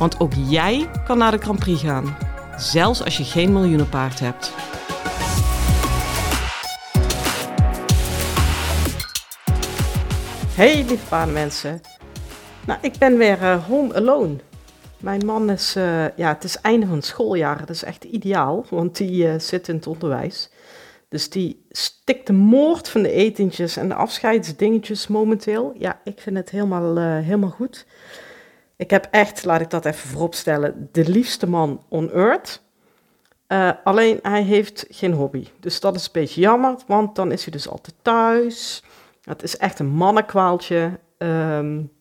Want ook jij kan naar de Grand Prix gaan, zelfs als je geen miljoenenpaard hebt. Hey lieve paardenmensen. Nou, ik ben weer uh, home alone. Mijn man is, uh, ja, het is einde van het schooljaar. Dat is echt ideaal, want die uh, zit in het onderwijs. Dus die stikt de moord van de etentjes en de afscheidsdingetjes momenteel. Ja, ik vind het helemaal, helemaal goed. Ik heb echt, laat ik dat even vooropstellen, de liefste man on earth. Uh, alleen hij heeft geen hobby. Dus dat is een beetje jammer, want dan is hij dus altijd thuis. Het is echt een mannenkwaaltje. Um,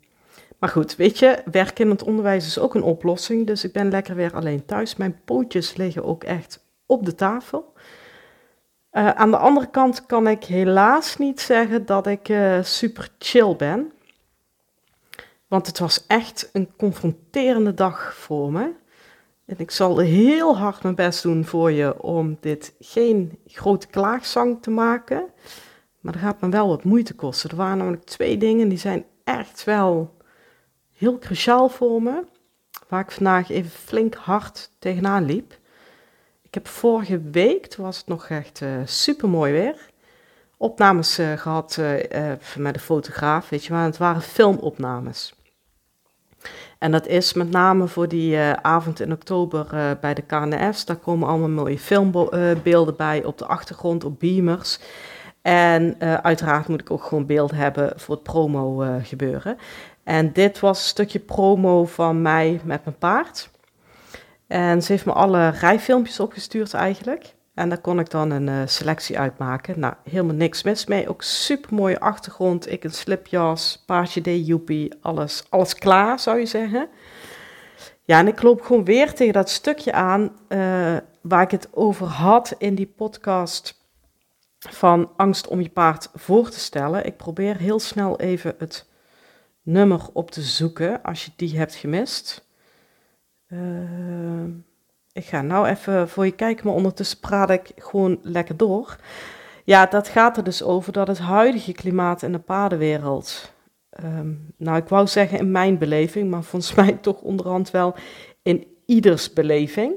maar goed, weet je, werken in het onderwijs is ook een oplossing. Dus ik ben lekker weer alleen thuis. Mijn pootjes liggen ook echt op de tafel. Uh, aan de andere kant kan ik helaas niet zeggen dat ik uh, super chill ben. Want het was echt een confronterende dag voor me. En ik zal heel hard mijn best doen voor je om dit geen grote klaagzang te maken. Maar dat gaat me wel wat moeite kosten. Er waren namelijk twee dingen die zijn echt wel heel cruciaal voor me. Waar ik vandaag even flink hard tegenaan liep. Ik heb vorige week, toen was het nog echt uh, super mooi weer, opnames uh, gehad uh, met een fotograaf, weet je wel. Het waren filmopnames. En dat is met name voor die avond in oktober bij de KNS. Daar komen allemaal mooie filmbeelden bij op de achtergrond, op beamers. En uiteraard moet ik ook gewoon beeld hebben voor het promo gebeuren. En dit was een stukje promo van mij met mijn paard. En ze heeft me alle rijfilmpjes opgestuurd eigenlijk. En daar kon ik dan een uh, selectie uitmaken. Nou, helemaal niks mis mee. Ook super mooie achtergrond. Ik een slipjas, paardje de joepie, alles, alles klaar zou je zeggen. Ja, en ik loop gewoon weer tegen dat stukje aan uh, waar ik het over had in die podcast van angst om je paard voor te stellen. Ik probeer heel snel even het nummer op te zoeken als je die hebt gemist. Uh, ik ga nou even voor je kijken, maar ondertussen praat ik gewoon lekker door. Ja, dat gaat er dus over dat het huidige klimaat in de paardenwereld, um, nou ik wou zeggen in mijn beleving, maar volgens mij toch onderhand wel in ieders beleving,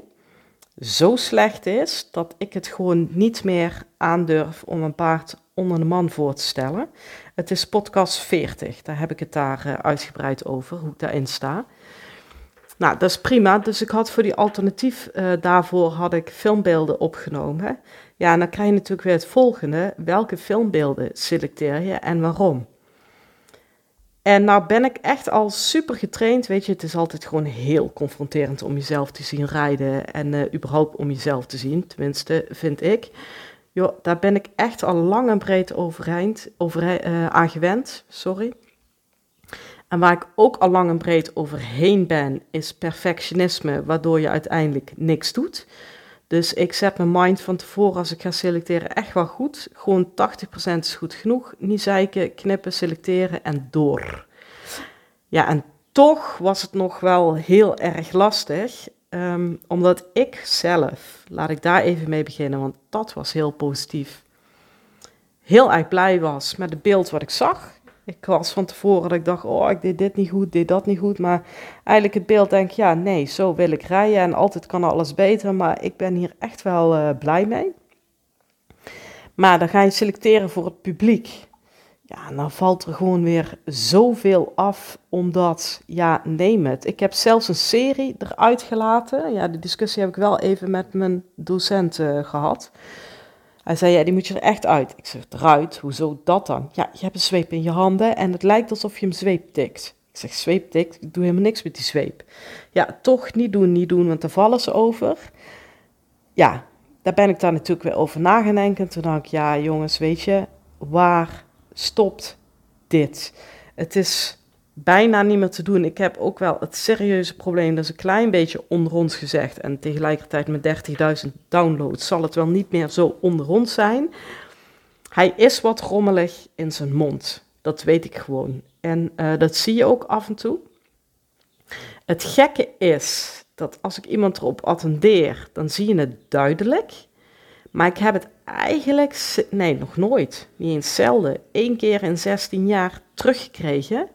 zo slecht is dat ik het gewoon niet meer aandurf om een paard onder de man voor te stellen. Het is podcast 40, daar heb ik het daar uh, uitgebreid over, hoe ik daarin sta. Nou, dat is prima. Dus ik had voor die alternatief uh, daarvoor had ik filmbeelden opgenomen. Ja, en dan krijg je natuurlijk weer het volgende. Welke filmbeelden selecteer je en waarom? En nou ben ik echt al super getraind. Weet je, het is altijd gewoon heel confronterend om jezelf te zien rijden. En uh, überhaupt om jezelf te zien, tenminste vind ik. Daar ben ik echt al lang en breed overeind, over, uh, aan gewend. Sorry. En waar ik ook al lang en breed overheen ben, is perfectionisme, waardoor je uiteindelijk niks doet. Dus ik zet mijn mind van tevoren als ik ga selecteren echt wel goed. Gewoon 80% is goed genoeg. Niet zeiken, knippen, selecteren en door. Ja, en toch was het nog wel heel erg lastig. Um, omdat ik zelf, laat ik daar even mee beginnen, want dat was heel positief. Heel erg blij was met het beeld wat ik zag. Ik was van tevoren dat ik dacht, oh, ik deed dit niet goed, deed dat niet goed. Maar eigenlijk het beeld denk ik, ja, nee, zo wil ik rijden en altijd kan alles beter. Maar ik ben hier echt wel uh, blij mee. Maar dan ga je selecteren voor het publiek. Ja, dan valt er gewoon weer zoveel af, omdat, ja, neem het. Ik heb zelfs een serie eruit gelaten. Ja, de discussie heb ik wel even met mijn docent uh, gehad. Hij zei, ja, die moet je er echt uit. Ik zeg, eruit? Hoezo dat dan? Ja, je hebt een zweep in je handen en het lijkt alsof je hem zweeptikt. Ik zeg, zweeptikt? Ik doe helemaal niks met die zweep. Ja, toch niet doen, niet doen, want daar vallen ze over. Ja, daar ben ik daar natuurlijk weer over na gaan. Toen dacht ik, ja jongens, weet je, waar stopt dit? Het is bijna niet meer te doen. Ik heb ook wel het serieuze probleem, dat is een klein beetje onder ons gezegd. En tegelijkertijd met 30.000 downloads zal het wel niet meer zo onder ons zijn. Hij is wat rommelig in zijn mond. Dat weet ik gewoon. En uh, dat zie je ook af en toe. Het gekke is dat als ik iemand erop attendeer, dan zie je het duidelijk. Maar ik heb het eigenlijk, nee, nog nooit, niet eens zelden, één keer in 16 jaar teruggekregen.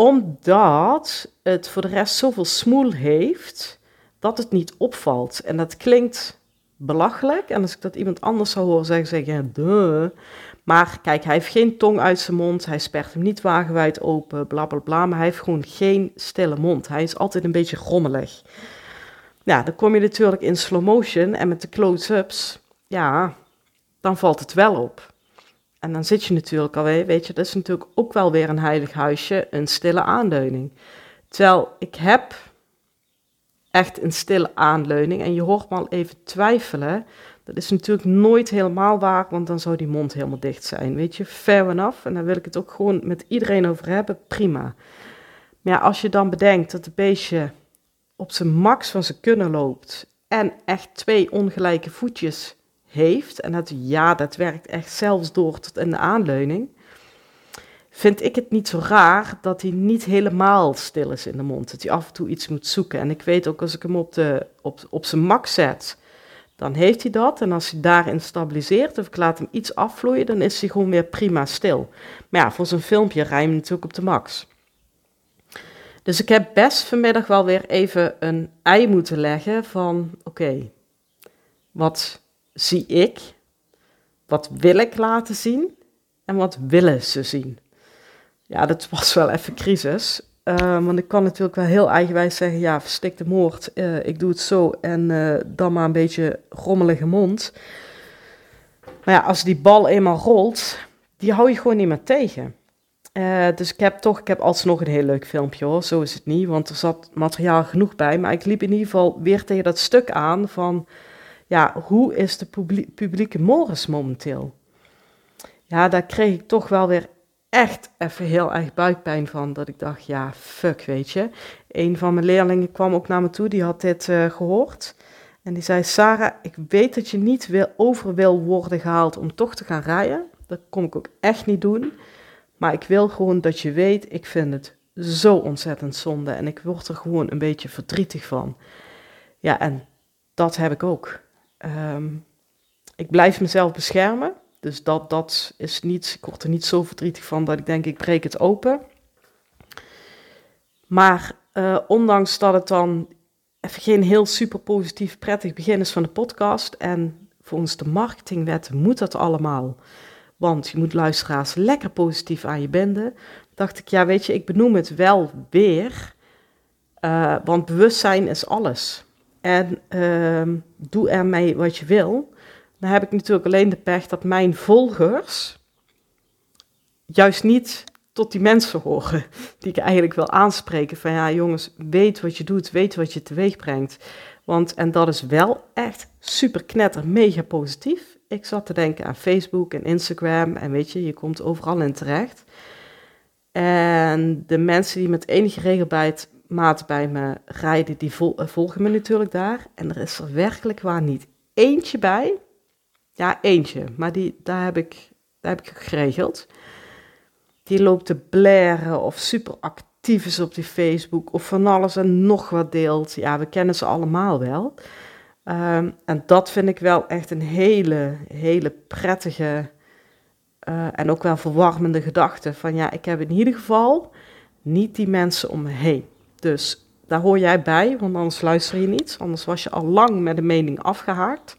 Omdat het voor de rest zoveel smoel heeft, dat het niet opvalt. En dat klinkt belachelijk. En als ik dat iemand anders zou horen zeggen, zeg ik. Maar kijk, hij heeft geen tong uit zijn mond, hij spert hem niet wagenwijd open, bla bla. Maar hij heeft gewoon geen stille mond. Hij is altijd een beetje grommelig. Ja, dan kom je natuurlijk in slow motion en met de close-ups, ja, dan valt het wel op. En dan zit je natuurlijk alweer, weet je, dat is natuurlijk ook wel weer een heilig huisje, een stille aanleuning. Terwijl ik heb echt een stille aanleuning en je hoort me al even twijfelen dat is natuurlijk nooit helemaal waar, want dan zou die mond helemaal dicht zijn. Weet je, fair enough. En daar wil ik het ook gewoon met iedereen over hebben, prima. Maar als je dan bedenkt dat het beestje op zijn max van zijn kunnen loopt en echt twee ongelijke voetjes heeft, en dat ja, dat werkt echt zelfs door tot in de aanleuning, vind ik het niet zo raar dat hij niet helemaal stil is in de mond. Dat hij af en toe iets moet zoeken. En ik weet ook als ik hem op, de, op, op zijn max zet, dan heeft hij dat. En als hij daarin stabiliseert of ik laat hem iets afvloeien, dan is hij gewoon weer prima stil. Maar ja, voor zo'n filmpje rijm natuurlijk op de max. Dus ik heb best vanmiddag wel weer even een ei moeten leggen van, oké, wat zie ik? Wat wil ik laten zien? En wat willen ze zien? Ja, dat was wel even crisis. Uh, want ik kan natuurlijk wel heel eigenwijs zeggen, ja, verstikte moord, uh, ik doe het zo en uh, dan maar een beetje rommelige mond. Maar ja, als die bal eenmaal rolt, die hou je gewoon niet meer tegen. dus ik heb toch, ik heb alsnog een heel leuk filmpje hoor, zo is het niet, want er zat materiaal genoeg bij. Maar ik liep in ieder geval weer tegen dat stuk aan van, ja, hoe is de publieke Morris momenteel? Ja, daar kreeg ik toch wel weer echt even heel erg buikpijn van. Dat ik dacht, ja, fuck, weet je. Een van mijn leerlingen kwam ook naar me toe, die had dit uh, gehoord. En die zei, Sarah, ik weet dat je niet wil, over wil worden gehaald om toch te gaan rijden. Dat kom ik ook echt niet doen. Maar ik wil gewoon dat je weet, ik vind het zo ontzettend zonde. En ik word er gewoon een beetje verdrietig van. Ja, en dat heb ik ook. Um, ik blijf mezelf beschermen. Dus dat, dat is niet, ik word er niet zo verdrietig van dat ik denk, ik breek het open. Maar uh, ondanks dat het dan even geen heel super positief, prettig begin is van de podcast. En volgens de marketingwet moet dat allemaal. Want je moet luisteraars lekker positief aan je binden. Dacht ik, ja, weet je, ik benoem het wel weer. Uh, want bewustzijn is alles. En uh, doe ermee wat je wil. Dan heb ik natuurlijk alleen de pech dat mijn volgers juist niet tot die mensen horen die ik eigenlijk wil aanspreken. Van ja, jongens, weet wat je doet, weet wat je teweeg brengt. Want, en dat is wel echt super knetter, mega positief. Ik zat te denken aan Facebook en Instagram en weet je, je komt overal in terecht. En de mensen die met enige regelmaat maat bij me rijden, die volgen me natuurlijk daar. En er is er werkelijk waar niet eentje bij ja, eentje, maar die, daar, heb ik, daar heb ik geregeld. Die loopt te blaren of super actief is op die Facebook of van alles en nog wat deelt. Ja, we kennen ze allemaal wel. Um, en dat vind ik wel echt een hele, hele prettige uh, en ook wel verwarmende gedachte. Van ja, ik heb in ieder geval niet die mensen om me heen. Dus daar hoor jij bij, want anders luister je niet. Anders was je al lang met de mening afgehaakt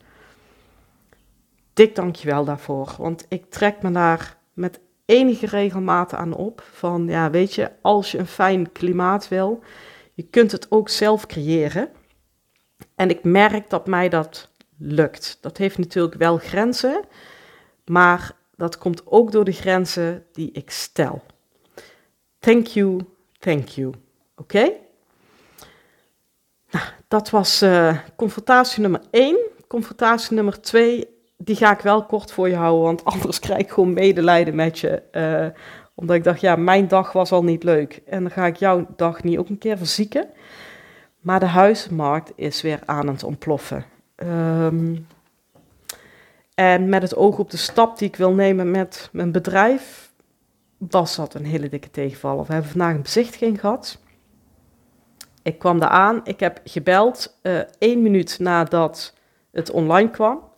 dik dankjewel daarvoor. Want ik trek me daar met enige regelmaat aan op. Van ja, weet je, als je een fijn klimaat wil, je kunt het ook zelf creëren. En ik merk dat mij dat lukt. Dat heeft natuurlijk wel grenzen, maar dat komt ook door de grenzen die ik stel. Thank you, thank you. Oké? Nou, dat was uh, confrontatie nummer 1. Confrontatie nummer 2 die ga ik wel kort voor je houden, want anders krijg ik gewoon medelijden met je. Eh, omdat ik dacht, ja, mijn dag was al niet leuk. En dan ga ik jouw dag niet ook een keer verzieken. Maar de huizenmarkt is weer aan het ontploffen. Ehm, en met het oog op de stap die ik wil nemen met mijn bedrijf, was dat een hele dikke tegenvaller. We hebben vandaag een bezichtiging gehad. Ik kwam daar aan, ik heb gebeld uh, één minuut nadat het online kwam.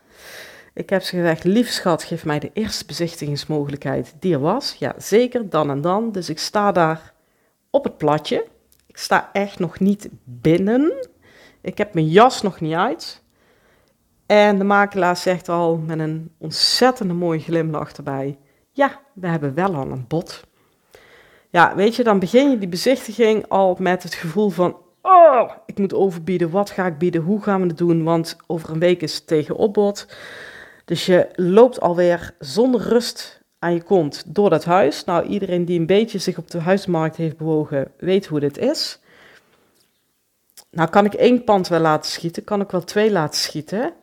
Ik heb ze gezegd, lief schat, geef mij de eerste bezichtigingsmogelijkheid die er was. Ja, zeker, dan en dan. Dus ik sta daar op het platje. Ik sta echt nog niet binnen. Ik heb mijn jas nog niet uit. En de makelaar zegt al met een ontzettende mooie glimlach erbij: Ja, we hebben wel al een bod. Ja, weet je, dan begin je die bezichtiging al met het gevoel van: Oh, ik moet overbieden. Wat ga ik bieden? Hoe gaan we het doen? Want over een week is het tegen opbod. Dus je loopt alweer zonder rust aan je kont door dat huis. Nou, iedereen die een beetje zich op de huismarkt heeft bewogen, weet hoe dit is. Nou, kan ik één pand wel laten schieten, kan ik wel twee laten schieten.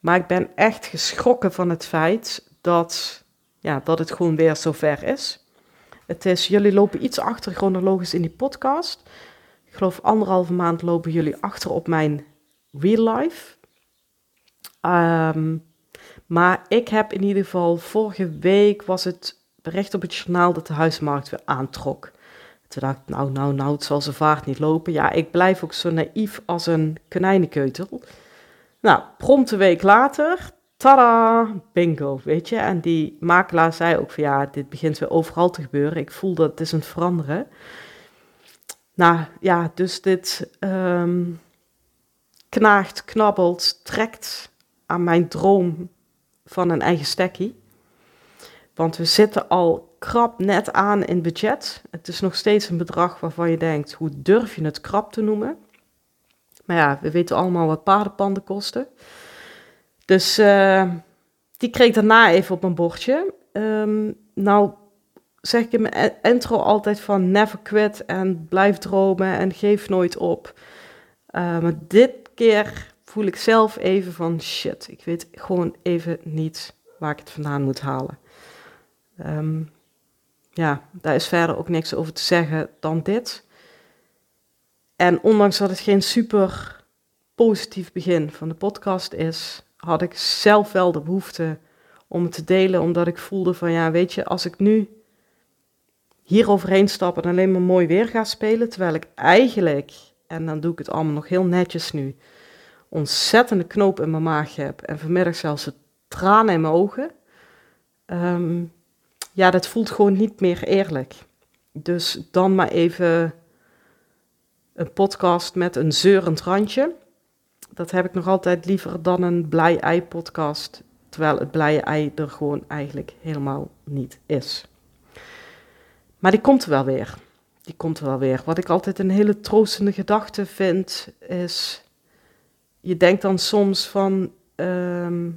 Maar ik ben echt geschrokken van het feit dat, ja, dat het gewoon weer zover is. Het is, jullie lopen iets achter chronologisch in die podcast. Ik geloof anderhalve maand lopen jullie achter op mijn real life. Um, maar ik heb in ieder geval, vorige week was het bericht op het journaal dat de huismarkt weer aantrok. Toen dacht ik, nou, nou, nou, het zal zijn vaart niet lopen. Ja, ik blijf ook zo naïef als een konijnenkeutel. Nou, prompt een week later, tada, bingo, weet je. En die makelaar zei ook van, ja, dit begint weer overal te gebeuren. Ik voel dat het is het veranderen. Nou, ja, dus dit um, knaagt, knabbelt, trekt aan mijn droom van een eigen stekkie. Want we zitten al krap net aan in budget. Het is nog steeds een bedrag waarvan je denkt, hoe durf je het krap te noemen? Maar ja, we weten allemaal wat paardenpanden kosten. Dus uh, die kreeg daarna even op mijn bordje. Um, nou zeg ik in mijn intro altijd van never quit en blijf dromen en geef nooit op. Uh, maar dit keer voel ik zelf even van shit, ik weet gewoon even niet waar ik het vandaan moet halen. Um, ja, daar is verder ook niks over te zeggen dan dit. En ondanks dat het geen super positief begin van de podcast is, had ik zelf wel de behoefte om het te delen, omdat ik voelde van ja, weet je, als ik nu hier overheen stap en alleen maar mooi weer ga spelen, terwijl ik eigenlijk, en dan doe ik het allemaal nog heel netjes nu, ontzettende knoop in mijn maag heb en vanmiddag zelfs het tranen in mijn ogen. Um, ja, dat voelt gewoon niet meer eerlijk. Dus dan maar even een podcast met een zeurend randje. Dat heb ik nog altijd liever dan een blij ei podcast, terwijl het blije ei er gewoon eigenlijk helemaal niet is. Maar die komt er wel weer. Die komt er wel weer. Wat ik altijd een hele troostende gedachte vind, is je denkt dan soms van, ehm,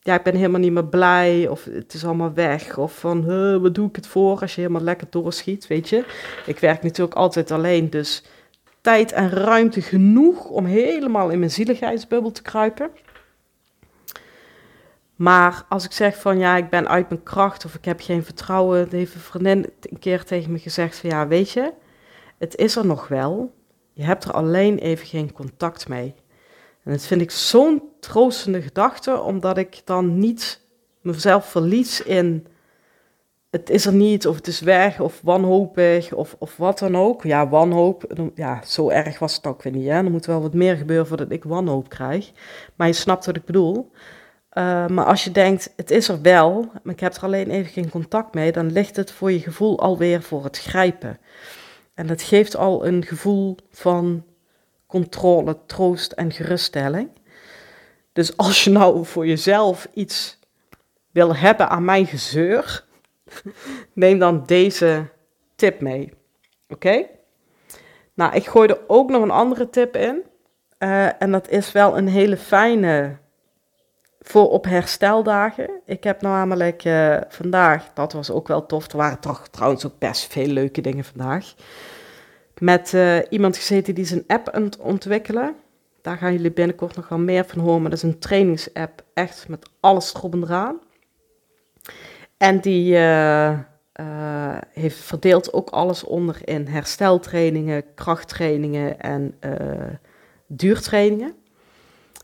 ja, ik ben helemaal niet meer blij, of het is allemaal weg, of van, wat doe ik het voor als je helemaal lekker doorschiet, weet je. Ik werk natuurlijk altijd alleen, dus tijd en ruimte genoeg om helemaal in mijn zieligheidsbubbel te kruipen. Maar als ik zeg van ja, ik ben uit mijn kracht of ik heb geen vertrouwen, heeft een vriendin een keer tegen me gezegd van ja, weet je, het is er nog wel, je hebt er alleen even geen contact mee. En dat vind ik zo'n troostende gedachte, omdat ik dan niet mezelf verlies in het is er niet, of het is weg, of wanhopig, of, of wat dan ook. Ja, wanhoop, ja, zo erg was het ook weer niet. Hè? Er moet wel wat meer gebeuren voordat ik wanhoop krijg. Maar je snapt wat ik bedoel. Uh, maar als je denkt, het is er wel, maar ik heb er alleen even geen contact mee, dan ligt het voor je gevoel alweer voor het grijpen. En dat geeft al een gevoel van controle, troost en geruststelling. Dus als je nou voor jezelf iets wil hebben aan mijn gezeur, neem dan deze tip mee. Oké? Nou, ik gooi er ook nog een andere tip in. Uh, en dat is wel een hele fijne voor op hersteldagen. Ik heb namelijk uh, vandaag, dat was ook wel tof, er waren toch trouwens ook best veel leuke dingen vandaag met uh, iemand gezeten die zijn app aan het ontwikkelen. Daar gaan jullie binnenkort nog wel meer van horen. Maar dat is een trainingsapp, echt met alles erop en. En die uh, heeft verdeeld ook alles onder in hersteltrainingen, krachttrainingen en uh, duurtrainingen.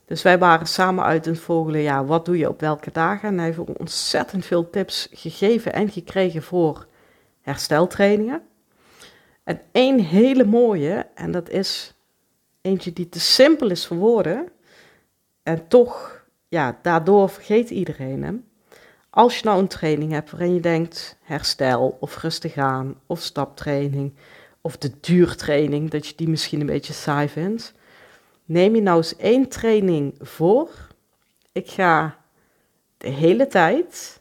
Dus wij waren samen uit het vogelen, ja, wat doe je op welke dagen? En hij heeft ontzettend veel tips gegeven en gekregen voor hersteltrainingen. En één hele mooie, en dat is eentje die te simpel is voor woorden, en toch, ja, daardoor vergeet iedereen hem. Als je nou een training hebt waarin je denkt herstel of rustig aan of staptraining of de duurtraining, dat je die misschien een beetje saai vindt, neem je nou eens één training voor. Ik ga de hele tijd,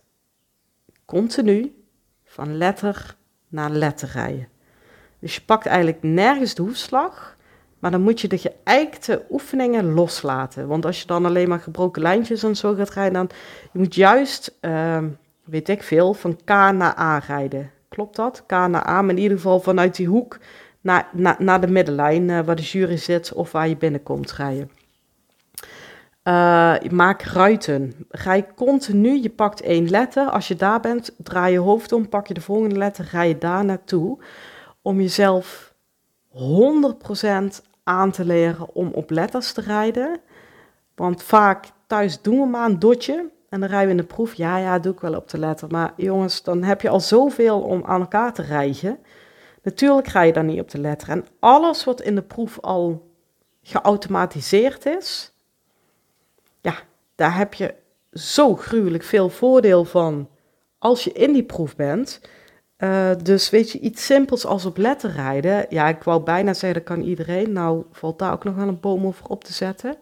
continu, van letter naar letter rijden. Dus je pakt eigenlijk nergens de hoefslag, maar dan moet je de geëikte oefeningen loslaten. Want als je dan alleen maar gebroken lijntjes en zo gaat rijden, dan je moet juist, uh, weet ik veel, van K naar A rijden. Klopt dat? K naar A, maar in ieder geval vanuit die hoek naar, naar, naar de middenlijn uh, waar de jury zit of waar je binnenkomt rijden. Uh, maak ruiten. Je continu, je pakt één letter. Als je daar bent, draai je hoofd om, pak je de volgende letter, ga je daar naartoe. Om jezelf 100% aan te leren om op letters te rijden. Want vaak thuis doen we maar een dotje. En dan rijden we in de proef. Ja, ja, doe ik wel op de letter. Maar jongens, dan heb je al zoveel om aan elkaar te rijden. Natuurlijk ga je dan niet op de letter. En alles wat in de proef al geautomatiseerd is, ja, daar heb je zo gruwelijk veel voordeel van als je in die proef bent. Uh, dus weet je, iets simpels als op letter rijden. Ja, ik wou bijna zeggen, dat kan iedereen. Nou, valt daar ook nog wel een boom over op te zetten.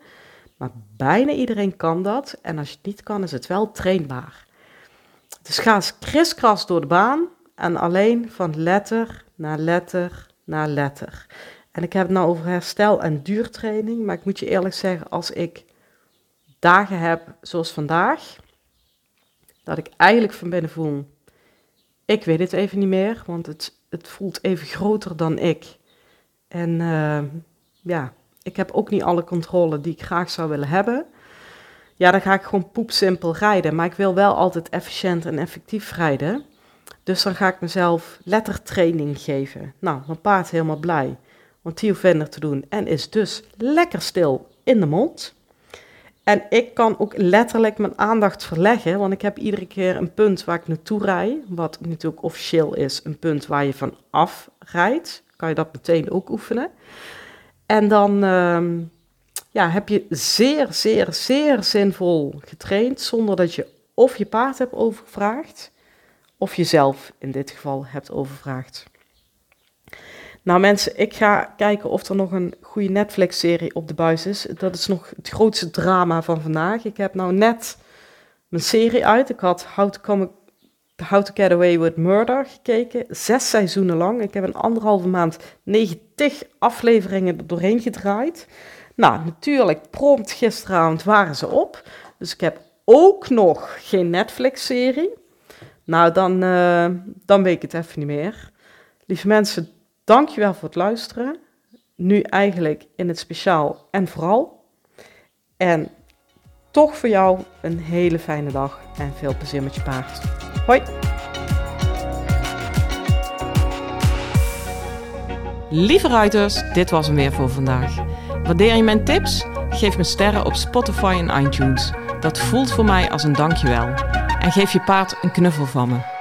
Maar bijna iedereen kan dat. En als je het niet kan, is het wel trainbaar. Dus ga eens kriskras door de baan. En alleen van letter naar letter naar letter. En ik heb het nou over herstel en duurtraining. Maar ik moet je eerlijk zeggen, als ik dagen heb zoals vandaag, dat ik eigenlijk van binnen voel, ik weet het even niet meer, want het, het voelt even groter dan ik. En uh, ja, ik heb ook niet alle controle die ik graag zou willen hebben. Ja, dan ga ik gewoon poepsimpel rijden, maar ik wil wel altijd efficiënt en effectief rijden. Dus dan ga ik mezelf lettertraining geven. Nou, mijn paard helemaal blij, want die hoeft verder te doen en is dus lekker stil in de mond. En ik kan ook letterlijk mijn aandacht verleggen, want ik heb iedere keer een punt waar ik naartoe rij, wat natuurlijk officieel is een punt waar je van afrijdt. Kan je dat meteen ook oefenen. En dan uh, ja, heb je zeer, zeer, zeer zinvol getraind, zonder dat je of je paard hebt overgevraagd, of jezelf in dit geval hebt overvraagd. Nou mensen, ik ga kijken of er nog een goede Netflix-serie op de buis is. Dat is nog het grootste drama van vandaag. Ik heb nou net mijn serie uit. Ik had How to, Come, How to Get Away with Murder gekeken. Zes seizoenen lang. Ik heb een anderhalve maand 90 afleveringen er doorheen gedraaid. Nou, natuurlijk, prompt gisteravond waren ze op. Dus ik heb ook nog geen Netflix-serie. Nou, dan, uh, dan weet ik het even niet meer. Lieve mensen, dankjewel voor het luisteren. Nu eigenlijk in het speciaal en vooral. En toch voor jou een hele fijne dag en veel plezier met je paard. Hoi! Lieve ruiters, dit was hem weer voor vandaag. Waardeer je mijn tips? Geef me sterren op Spotify en iTunes. Dat voelt voor mij als een dankjewel. En geef je paard een knuffel van me.